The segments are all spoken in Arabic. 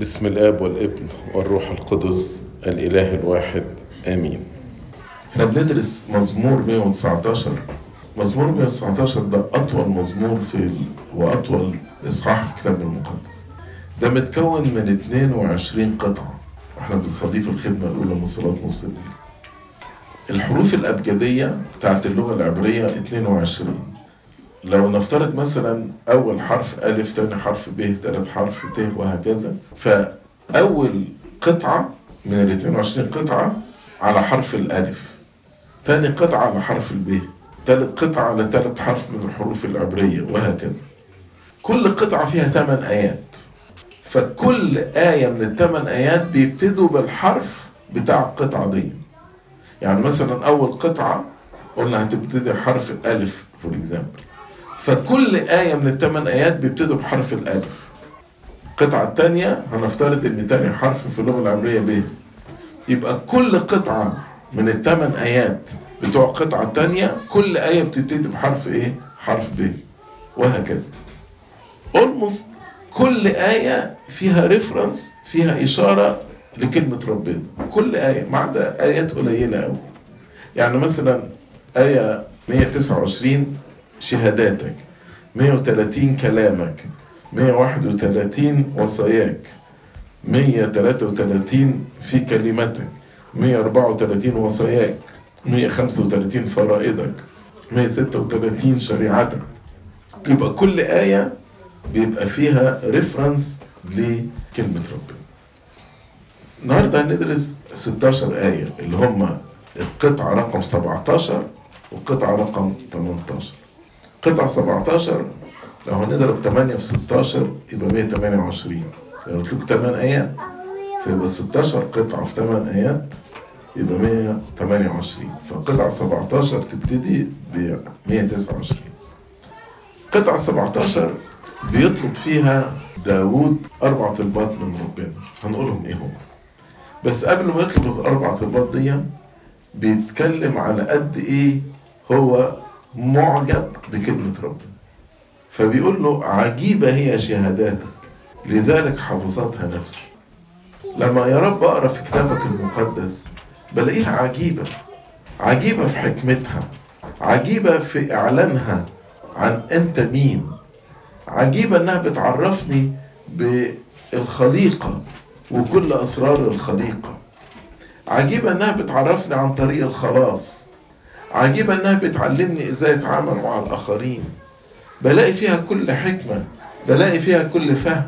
بسم الآب والابن والروح القدس الإله الواحد آمين. إحنا بندرس مزمور 119 مزمور 119 ده أطول مزمور في ال... وأطول إصحاح في الكتاب المقدس. ده متكون من 22 قطعة. إحنا بنصليه في الخدمة الأولى من صلاة نص الليل الحروف الأبجدية بتاعت اللغة العبرية 22 لو نفترض مثلا أول حرف ألف تاني حرف ب تالت حرف ت وهكذا. فأول قطعة من ال 22 قطعة على حرف الألف. تاني قطعة على حرف الب تالت قطعة على تالت حرف من الحروف العبرية وهكذا. كل قطعة فيها 8 آيات. فكل آية من الثمان آيات بيبتدوا بالحرف بتاع القطعة دي. يعني مثلا أول قطعة قلنا هتبتدي حرف الألف for example فكل آية من الثمان آيات بيبتدوا بحرف الألف. القطعة الثانية هنفترض إن تاني حرف في اللغة العبرية ب يبقى كل قطعة من الثمان آيات بتوع القطعة الثانية كل آية بتبتدي بحرف إيه؟ حرف ب وهكذا. Almost كل آية فيها ريفرنس فيها إشارة لكلمة ربنا. كل آية ما عدا آيات قليلة أوي. يعني مثلا آية 129 شهاداتك. 130 كلامك. 131 وصاياك. 133 في كلمتك 134 وصاياك. 135 فرائضك. 136 شريعتك. يبقى كل آية بيبقى فيها ريفرنس لكلمة ربنا. النهاردة هندرس 16 آية اللي هم القطعة رقم 17 والقطعة رقم 18 قطعة 17 لو هنضرب 8 في 16 يبقى 128 لو قلت لك 8 آيات فيبقى 16 قطعة في 8 آيات يبقى 128 فقطعة 17 تبتدي ب 129 قطعة 17 بيطلب فيها داود أربع طلبات من ربنا. هنقولهم إيه هم بس قبل ما يطلب الأربع طلبات دي بيتكلم على قد إيه هو معجب بكلمة ربنا فبيقول له عجيبة هي شهاداتك. لذلك حفظتها نفسي. لما يا رب أقرأ في كتابك المقدس بلاقيها عجيبة. عجيبة في حكمتها. عجيبة في إعلانها عن أنت مين. عجيبة إنها بتعرفني بالخليقة وكل أسرار الخليقة. عجيبة إنها بتعرفني عن طريق الخلاص. عجيبة إنها بتعلمني إزاي أتعامل مع الآخرين. بلاقي فيها كل حكمة بلاقي فيها كل فهم.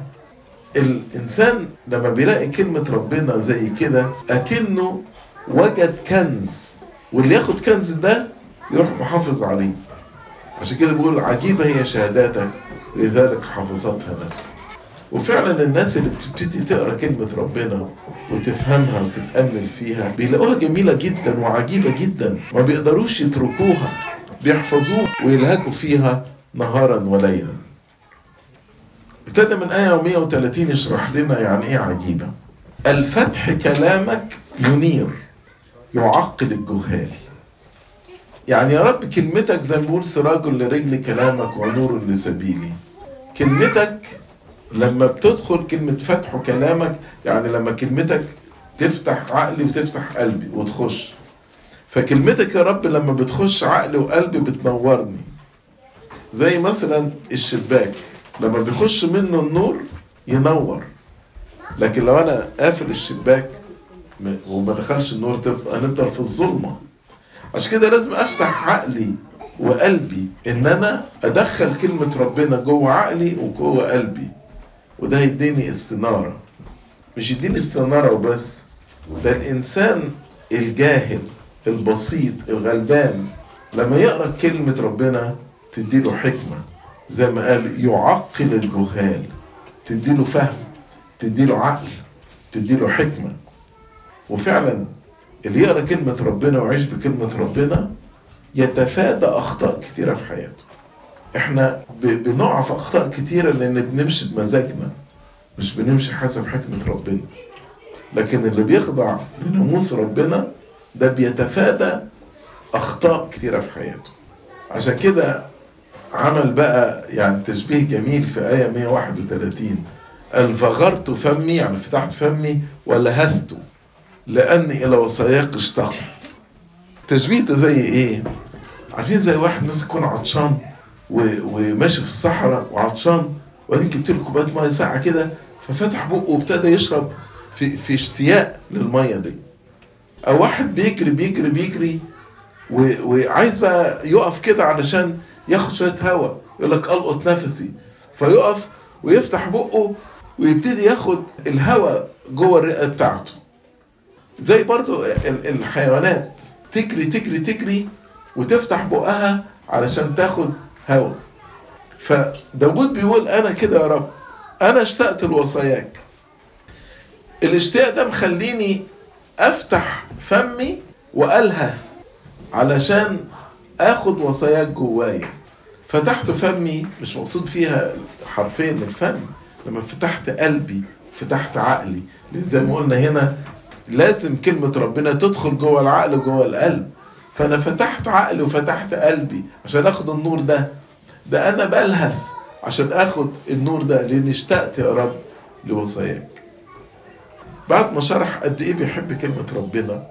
الإنسان لما بيلاقي كلمة ربنا زي كده أكنه وجد كنز واللي ياخد كنز ده يروح محافظ عليه. عشان كده بيقول عجيبة هي شهاداتك لذلك حفظتها نفسي وفعلا الناس اللي بتبتدي تقرأ كلمة ربنا وتفهمها وتتأمل فيها بيلاقوها جميلة جدا وعجيبة جدا. ما بيقدروش يتركوها بيحفظوها ويلهجوا فيها نهارا وليلا. ابتدى من آية 130 يشرح لنا يعني إيه عجيبة. الفتح كلامك ينير يعقل الجهال. يعني يا رب كلمتك زي ما بقول سراج لرجل كلامك ونور لسبيلي. كلمتك لما بتدخل كلمة فتح كلامك يعني لما كلمتك تفتح عقلي وتفتح قلبي وتخش. فكلمتك يا رب لما بتخش عقلي وقلبي بتنورني. زي مثلا الشباك لما بيخش منه النور ينور. لكن لو أنا قافل الشباك وما دخلش النور تفضل هنفضل في الظلمة. عشان كده لازم أفتح عقلي وقلبي إن أنا أدخل كلمة ربنا جوه عقلي وجوه قلبي. وده يديني استنارة مش يديني استنارة وبس ده الإنسان الجاهل البسيط الغلبان لما يقرأ كلمة ربنا تديله حكمة زي ما قال يعقل الجهال تديله فهم تديله عقل تديله حكمة وفعلا اللي يقرأ كلمة ربنا ويعيش بكلمة ربنا يتفادى أخطاء كتيرة في حياته. إحنا بنقع في أخطاء كتيرة لأن بنمشي بمزاجنا مش بنمشي حسب حكمة ربنا. لكن اللي بيخضع لناموس ربنا ده بيتفادى أخطاء كتيرة في حياته. عشان كده عمل بقى يعني تشبيه جميل في آية 131 قال فغرت فمي يعني فتحت فمي ولهثت لأني إلى وصاياك اشتقت التشبيه ده زي إيه عارفين زي واحد مثلا يكون عطشان وماشي في الصحراء وعطشان وبعدين جبت له كوباية مية ساقعة كده ففتح بقه وابتدى يشرب في في اشتياق للمية دي. أو واحد بيجري بيجري بيجري وعايز بقى يقف كده علشان ياخد شوية هواء يقول لك ألقط نفسي. فيقف ويفتح بقه ويبتدي ياخد الهواء جوه الرئة بتاعته. زي برضو ال- الحيوانات تجري تجري تجري وتفتح بقها علشان تاخد هواء فداود بيقول أنا كده يا رب. أنا اشتقت لوصاياك. الاشتياق ده مخليني أفتح فمي والهث علشان آخد وصاياك جوايا. فتحت فمي مش مقصود فيها حرفيا الفم لما فتحت قلبي فتحت عقلي. زي ما قلنا هنا لازم كلمة ربنا تدخل جوه العقل وجوه القلب. فأنا فتحت عقلي وفتحت قلبي عشان آخد النور ده. ده أنا بلهث عشان آخد النور ده لاني اشتقت يا رب لوصاياك. بعد ما شرح قد إيه بيحب كلمة ربنا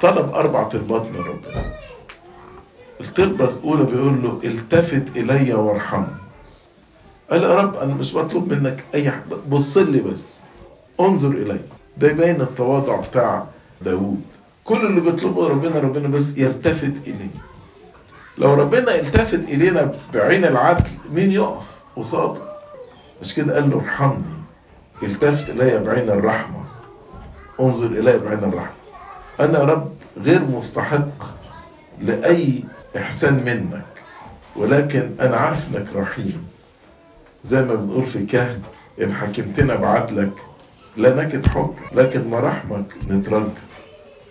طلب أربع طلبات من ربنا. الطلبة الأولى بيقول له التفت إلي وارحمني. قال يا رب أنا مش بطلب منك أي حاجة بص لي بس انظر إلي. ده يبين التواضع بتاع داوود. كل اللي بيطلبه ربنا ربنا بس يلتفت إليه. لو ربنا التفت إلينا بعين العدل مين يقف؟ قصاده. مش كده قال له ارحمني. التفت إلي بعين الرحمة. انظر إلي بعين الرحمة. أنا يا رب غير مستحق لأي إحسان منك ولكن أنا عارف إنك رحيم. زي ما بنقول في كهف إن حكمتنا بعدلك لا نجد حكم لكن مراحمك نترجى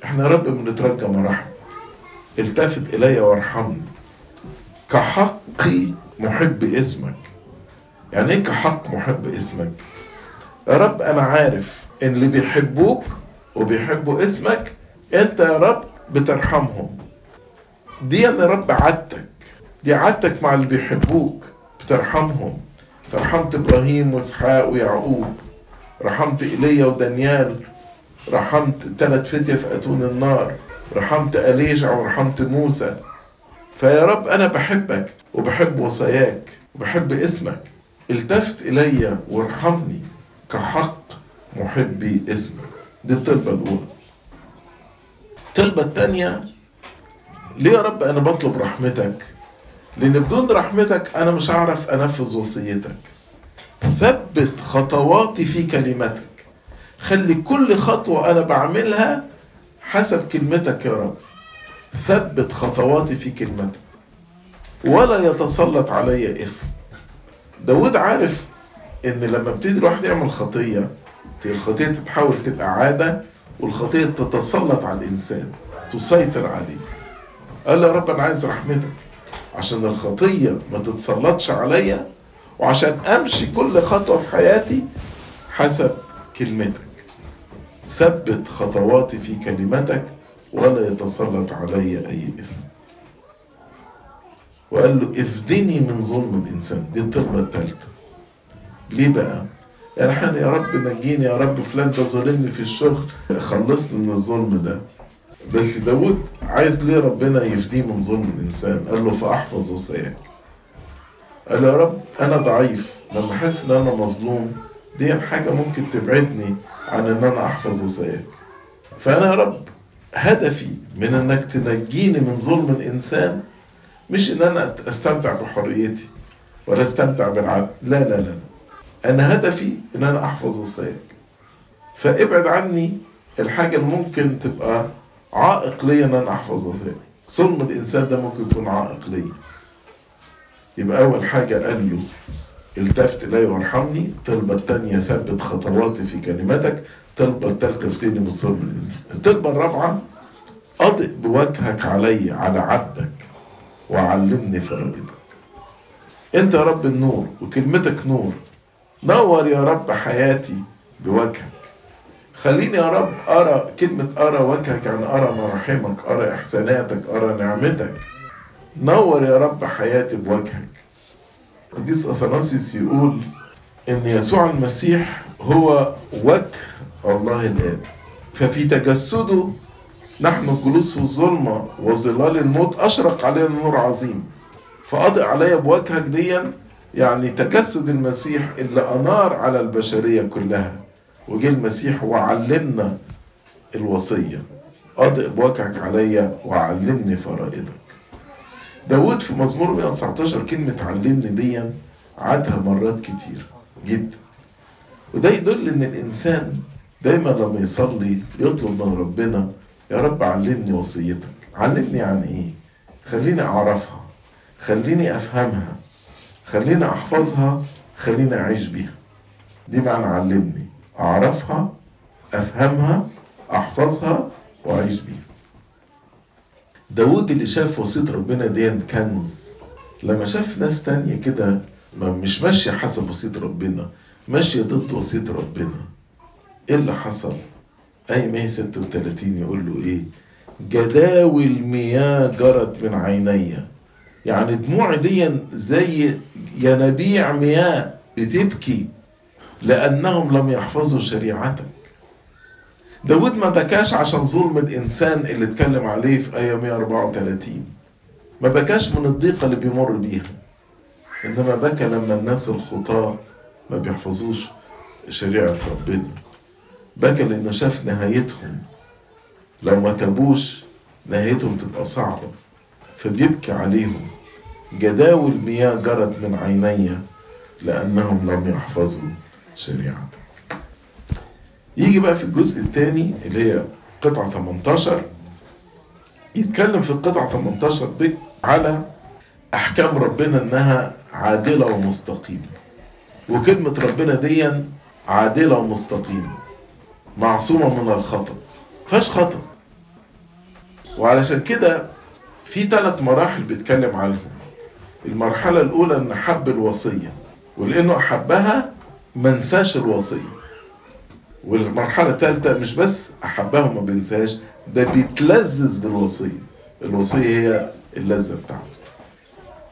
إحنا يا رب بنترجى مراحمك. التفت إلي وارحمني. كحقي محب اسمك. يعني إيه كحق محب اسمك؟ يا رب أنا عارف إن اللي بيحبوك وبيحبوا اسمك أنت يا رب بترحمهم. دي يا رب عادتك. دي عادتك مع اللي بيحبوك بترحمهم. فرحمت إبراهيم وإسحاق ويعقوب. رحمت إيليا ودانيال. رحمت ثلاث فتية في أتون النار. رحمت اليشع ورحمت موسى. فيا رب أنا بحبك وبحب وصاياك وبحب اسمك. التفت إلي وارحمني كحق محبي اسمك. دي الطلبة الأولى. الطلبة الثانية ليه يا رب أنا بطلب رحمتك؟ لأن بدون رحمتك أنا مش هعرف أنفذ وصيتك. ثبت خطواتي في كلمتك. خلي كل خطوة أنا بعملها حسب كلمتك يا رب. ثبت خطواتي في كلمتك. ولا يتسلط علي اثم داود عارف إن لما ابتدي الواحد يعمل خطية الخطية تتحول تبقى عادة والخطية تتسلط على الإنسان تسيطر عليه. قال يا رب أنا عايز رحمتك عشان الخطية ما تتسلطش عليا وعشان أمشي كل خطوة في حياتي حسب كلمتك. ثبت خطواتي في كلمتك ولا يتسلط علي أي إثم. وقال له افدني من ظلم الإنسان. دي الطلبة الثالثة. ليه بقى؟ يعني إحنا يا رب نجيني يا رب فلان ده ظلمني في الشغل خلصني من الظلم ده. بس داود عايز ليه ربنا يفديه من ظلم الإنسان؟ قال له فاحفظ وصاياك قال يا رب أنا ضعيف لما أحس إن أنا مظلوم دي حاجة ممكن تبعدني عن إن أنا أحفظ وصاياك فأنا يا رب هدفي من إنك تنجيني من ظلم الإنسان مش إن أنا أستمتع بحريتي ولا أستمتع بالعدل. لا لا لا أنا هدفي إن أنا أحفظ وصاياك فابعد عني الحاجة اللي ممكن تبقى عائق ليا إن أنا أحفظ وصاياك ظلم الإنسان ده ممكن يكون عائق ليا. يبقى أول حاجة قال له التفت الي وارحمني الطلبه الثانية ثبت خطواتي في كلمتك الطلبه الثالثه افتني من ظلم الإنسان. الطلبه الرابعة أضئ بوجهك علي على عبدك وعلمني فرائضك. أنت يا رب النور وكلمتك نور. نور يا رب حياتي بوجهك. خليني يا رب أرى كلمة أرى وجهك يعني أرى مراحمك أرى إحساناتك أرى نعمتك. نور يا رب حياتي بوجهك. قديس اثناسيوس يقول إن يسوع المسيح هو وجه الله الاب ففي تجسده نحن الجلوس في الظلمة وظلال الموت أشرق علينا نور عظيم. فأضئ علي بوجهك ديا يعني تجسد المسيح اللي أنار على البشرية كلها. وجه المسيح وعلمنا الوصية. أضئ بوجهك عليا وعلمني فرائضك. داود في مزمور 119 كلمة علمني ديا عادها مرات كتير جدا. وده يدل إن الإنسان دايما لما يصلي يطلب من ربنا يا رب علمني وصيتك. علمني عن إيه؟ خليني أعرفها خليني أفهمها خليني أحفظها خليني أعيش بيها. دي معنى علمني. أعرفها أفهمها أحفظها وأعيش بيها. داود اللي شاف وصية ربنا دي كنز لما شاف ناس تانية كده مش ماشية حسب وصية ربنا ماشية ضد وصية ربنا. إيه اللي حصل؟ أي 136 يقول له إيه؟ جداول مياه جرت من عيني. يعني دموع دي زي ينابيع مياه بتبكي لأنهم لم يحفظوا شريعتك. داود ما بكاش عشان ظلم الإنسان اللي اتكلم عليه في آية 134 ما بكاش من الضيقة اللي بيمر بيها. إنما بكى لما الناس الخطاة ما بيحفظوش شريعة ربنا. بكى لأنه شاف نهايتهم. لو ما تابوش نهايتهم تبقى صعبة. فبيبكي عليهم. جداول مياه جرت من عيني لأنهم لم يحفظوا شريعتك يجي بقى في الجزء الثاني اللي هي قطعة 18 يتكلم في القطعة 18 دي على أحكام ربنا إنها عادلة ومستقيمة. وكلمة ربنا دي عادلة ومستقيمة معصومة من الخطأ. فاش خطأ. وعلشان كده في ثلاث مراحل بيتكلم عنهم المرحلة الأولى إن حب الوصية ولأنه أحبها منساش الوصية. والمرحلة الثالثة مش بس أحبها وما بينساهاش ده بيتلذذ بالوصية. الوصية هي اللذة بتاعته.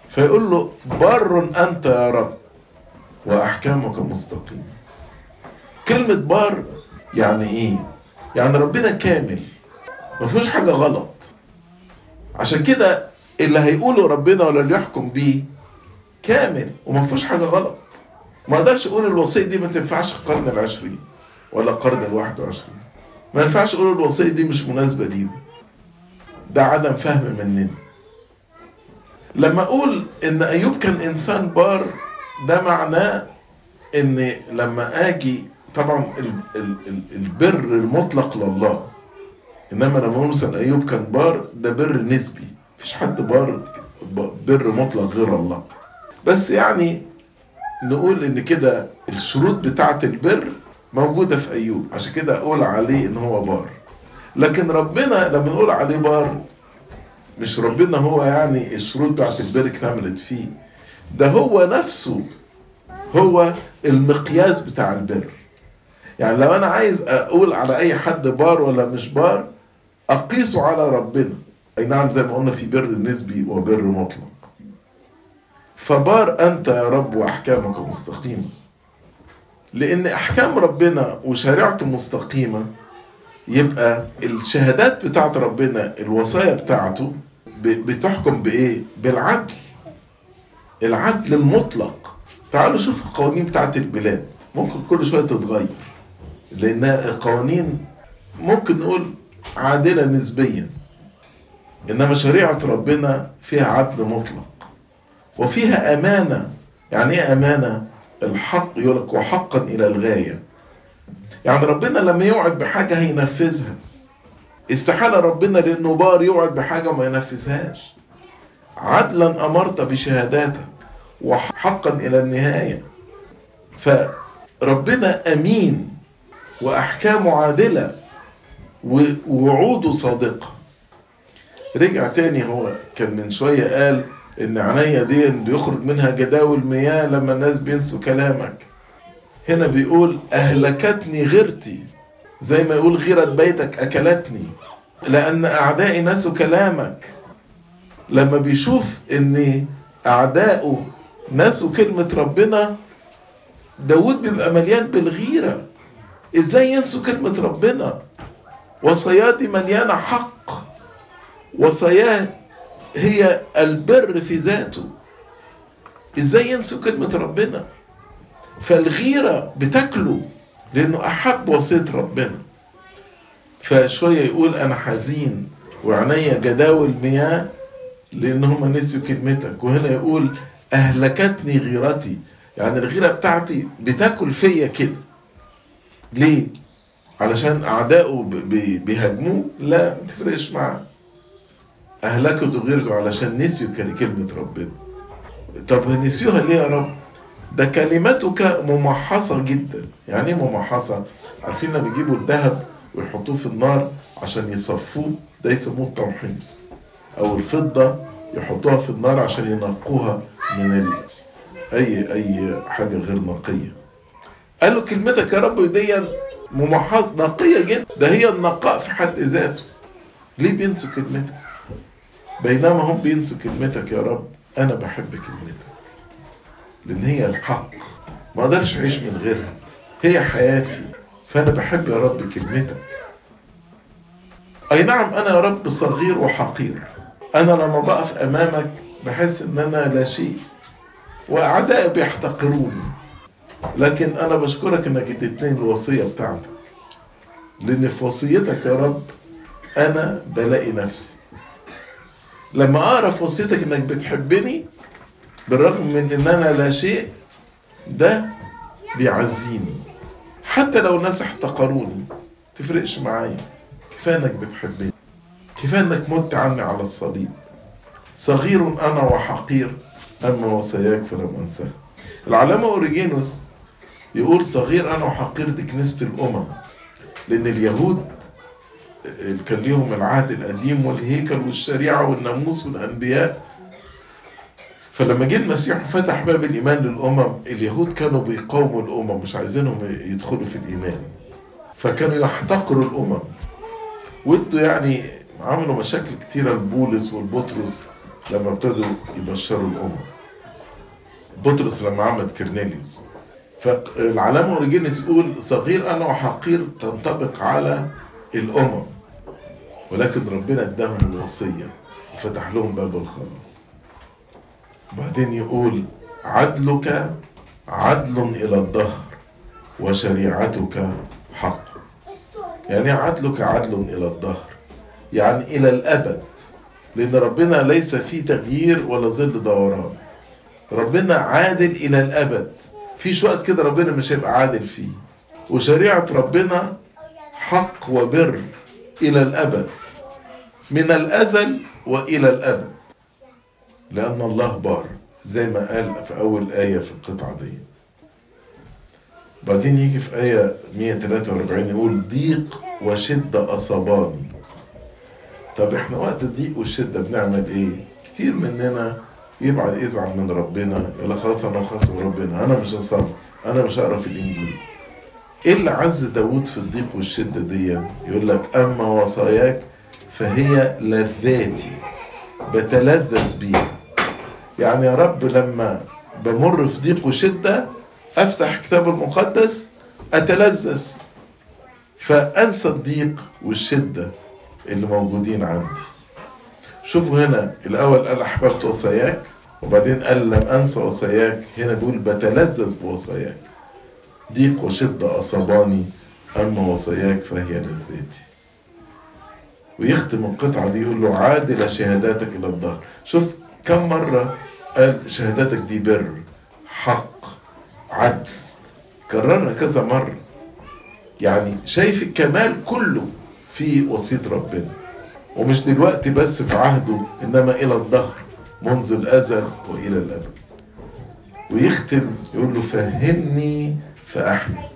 فيقول له بر أنت يا رب وأحكامك مستقيمة. كلمة بار يعني إيه؟ يعني ربنا كامل. ما فيهوش حاجة غلط. عشان كده اللي هيقوله ربنا ولا اللي يحكم بيه كامل وما فيهوش حاجة غلط. ما أقدرش أقول الوصية دي ما تنفعش القرن العشرين. ولا القرن الواحد وعشرين. ما ينفعش أقول الوصية دي مش مناسبة لينا. ده عدم فهم مننا. لما أقول إن أيوب كان إنسان بار ده معناه إن لما آجي طبعا البر المطلق لله. إنما لما أقول مثلا أيوب كان بار ده بر نسبي. مفيش حد بار بر مطلق غير الله. بس يعني نقول إن كده الشروط بتاعة البر موجودة في أيوب. عشان كده أقول عليه إن هو بار. لكن ربنا لما نقول عليه بار مش ربنا هو يعني الشروط بتاعه البر اكتملت فيه. ده هو نفسه هو المقياس بتاع البر. يعني لو أنا عايز أقول على أي حد بار ولا مش بار أقيسه على ربنا. أي نعم زي ما قلنا في بر نسبي وبر مطلق. فبار أنت يا رب وأحكامك مستقيمة. لأن أحكام ربنا وشريعته مستقيمة يبقى الشهادات بتاعت ربنا الوصايا بتاعته بتحكم بإيه؟ بالعدل. العدل المطلق. تعالوا شوفوا القوانين بتاعت البلاد. ممكن كل شوية تتغير. لأن القوانين ممكن نقول عادلة نسبيا. إنما شريعة ربنا فيها عدل مطلق. وفيها أمانة. يعني إيه أمانة؟ الحق يقول لك وحقا إلى الغاية. يعني ربنا لما يوعد بحاجة هينفذها. استحالة ربنا لأنه بار يوعد بحاجة وما ينفذهاش. عدلا أمرت بشهاداتك وحقا إلى النهاية. فربنا أمين واحكامه عادلة ووعوده صادقة. رجع تاني هو كان من شوية قال إن عينيا دي بيخرج منها جداول مياه لما الناس بينسوا كلامك. هنا بيقول أهلكتني غيرتي. زي ما يقول غيرة بيتك أكلتني. لأن أعدائي نسوا كلامك. لما بيشوف إن أعدائه نسوا كلمة ربنا داود بيبقى مليان بالغيرة. إزاي ينسوا كلمة ربنا؟ وصاياه دي مليانة حق. وصاياه هي البر في ذاته. إزاي ينسوا كلمة ربنا؟ فالغيرة بتاكله لأنه أحب وصية ربنا. فشوية يقول أنا حزين وعينيا جداول مياه لأن هم كلمتك. وهنا يقول أهلكتني غيرتي. يعني الغيرة بتاعتي بتاكل فيا كده. ليه؟ علشان أعدائه بيهاجموه؟ لا ما تفرقش معاه. اهلكته غيرته علشان نسيوا كلمة ربنا. طب نسيوها ليه يا رب؟ ده كلماتك ممحصة جدا. يعني إيه ممحصة؟ عارفين لما بيجيبوا الذهب ويحطوه في النار عشان يصفوه ده يسموه التمحيص أو الفضة يحطوها في النار عشان ينقوها من ال... اي أي حاجة غير نقية. قالوا كلمتك يا رب دي ممحص نقية جدا. ده هي النقاء في حد ذاته. ليه بينسوا كلمتك؟ بينما هم بينسوا كلمتك يا رب أنا بحب كلمتك لأن هي الحق. ما أقدرش أعيش من غيرها. هي حياتي فأنا بحب يا رب كلمتك. أي نعم أنا يا رب صغير وحقير. أنا لما بقف أمامك بحس إن أنا لا شيء وأعدائي بيحتقروني. لكن أنا بشكرك إنك اديتني الوصية بتاعتك لأن في وصيتك يا رب أنا بلاقي نفسي. لما أقرأ في وصيتك إنك بتحبني بالرغم من إن أنا لا شيء ده بيعزيني. حتى لو الناس احتقروني تفرقش معايا. كفاية إنك بتحبني. كفاية إنك مت عني على الصليب. صغير أنا وحقير أما وصاياك فلم أنساه. العلامة أوريجينوس يقول صغير أنا وحقير دي كنيسة الأمم لأن اليهود كان ليهم العهد القديم والهيكل والشريعة والناموس والأنبياء. فلما جه المسيح وفتح باب الإيمان للأمم اليهود كانوا بيقاوموا الأمم مش عايزينهم يدخلوا في الإيمان. فكانوا يحتقروا الأمم. وأدوا يعني عملوا مشاكل كتيرة لبولس ولبطرس لما ابتدوا يبشروا الأمم. بطرس لما عمل كرنيليوس. فالعلامة اوريجينيس يقول صغير أنا وحقير تنطبق على الأمم. ولكن ربنا اداهم الوصية وفتح لهم باب الخلاص. بعدين يقول عدلك عدل إلى الدهر وشريعتك حق. يعني عدلك عدل إلى الدهر. يعني إلى الأبد. لأن ربنا ليس فيه تغيير ولا ظل دوران. ربنا عادل إلى الأبد. فيش وقت كده ربنا مش هيبقى عادل فيه. وشريعة ربنا حق وبر إلى الأبد. من الأزل وإلى الأبد لأن الله بار زي ما قال في أول آية في القطعة دي. بعدين يجي في آية 143 يقول ضيق وشدة أصاباني طب إحنا وقت الضيق والشدة بنعمل إيه؟ كتير مننا يبعد يزعل من ربنا يقول خلاص أنا خاصم ربنا أنا مش هصلي أنا مش هقرأ في الإنجيل. إيه اللي عز داود في الضيق والشدة دي يقول لك أما وصاياك فهي لذاتي بتلذذ بيها. يعني يا رب لما بمر في ضيق وشدة أفتح كتاب المقدس أتلذذ. فأنسى الضيق والشدة اللي موجودين عندي. شوفوا هنا الأول قال أحببت وصاياك وبعدين قال لم أنسى وصاياك. هنا بيقول بتلذذ بوصاياك. ضيق وشدة أصاباني أما وصاياك فهي لذاتي. ويختم القطعة دي يقول له عادل شهاداتك إلى الظهر شوف كم مرة قال شهاداتك دي بر حق عدل. كررها كذا مرة. يعني شايف الكمال كله في وصية ربنا. ومش دلوقتي بس في عهده إنما إلى الظهر منذ الأزل وإلى الأبد. ويختم يقول له فهمني فأحيا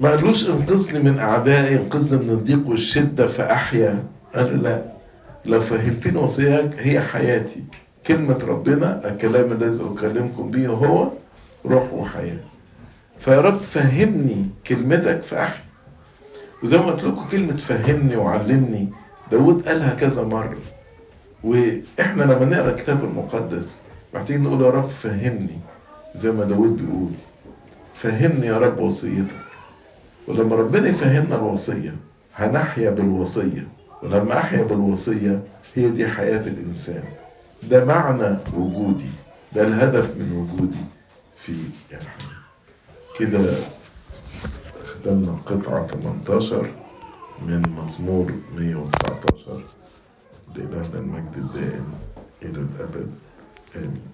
ما قالوش انقذني من أعدائي انقذني من الضيق والشدة فأحيا. قال لا. لو فهمتني وصياك هي حياتي. كلمة ربنا الكلام الذي أكلمكم به هو روح وحياة. فيا رب فهمني كلمتك فأحيا. وزي ما قلت لكم كلمة فهمني وعلمني داود قالها كذا مرة. وإحنا لما نقرأ الكتاب المقدس محتاجين نقول يا رب فهمني زي ما داود بيقول. فهمني يا رب وصيتك. ولما ربنا يفهمنا الوصية هنحيا بالوصية. ولما أحيا بالوصية هي دي حياة الإنسان. ده معنى وجودي. ده الهدف من وجودي في الحياة. كده ختمنا قطعة 18 من مزمور 119 لإلهنا المجد الدائم إلى الأبد. آمين.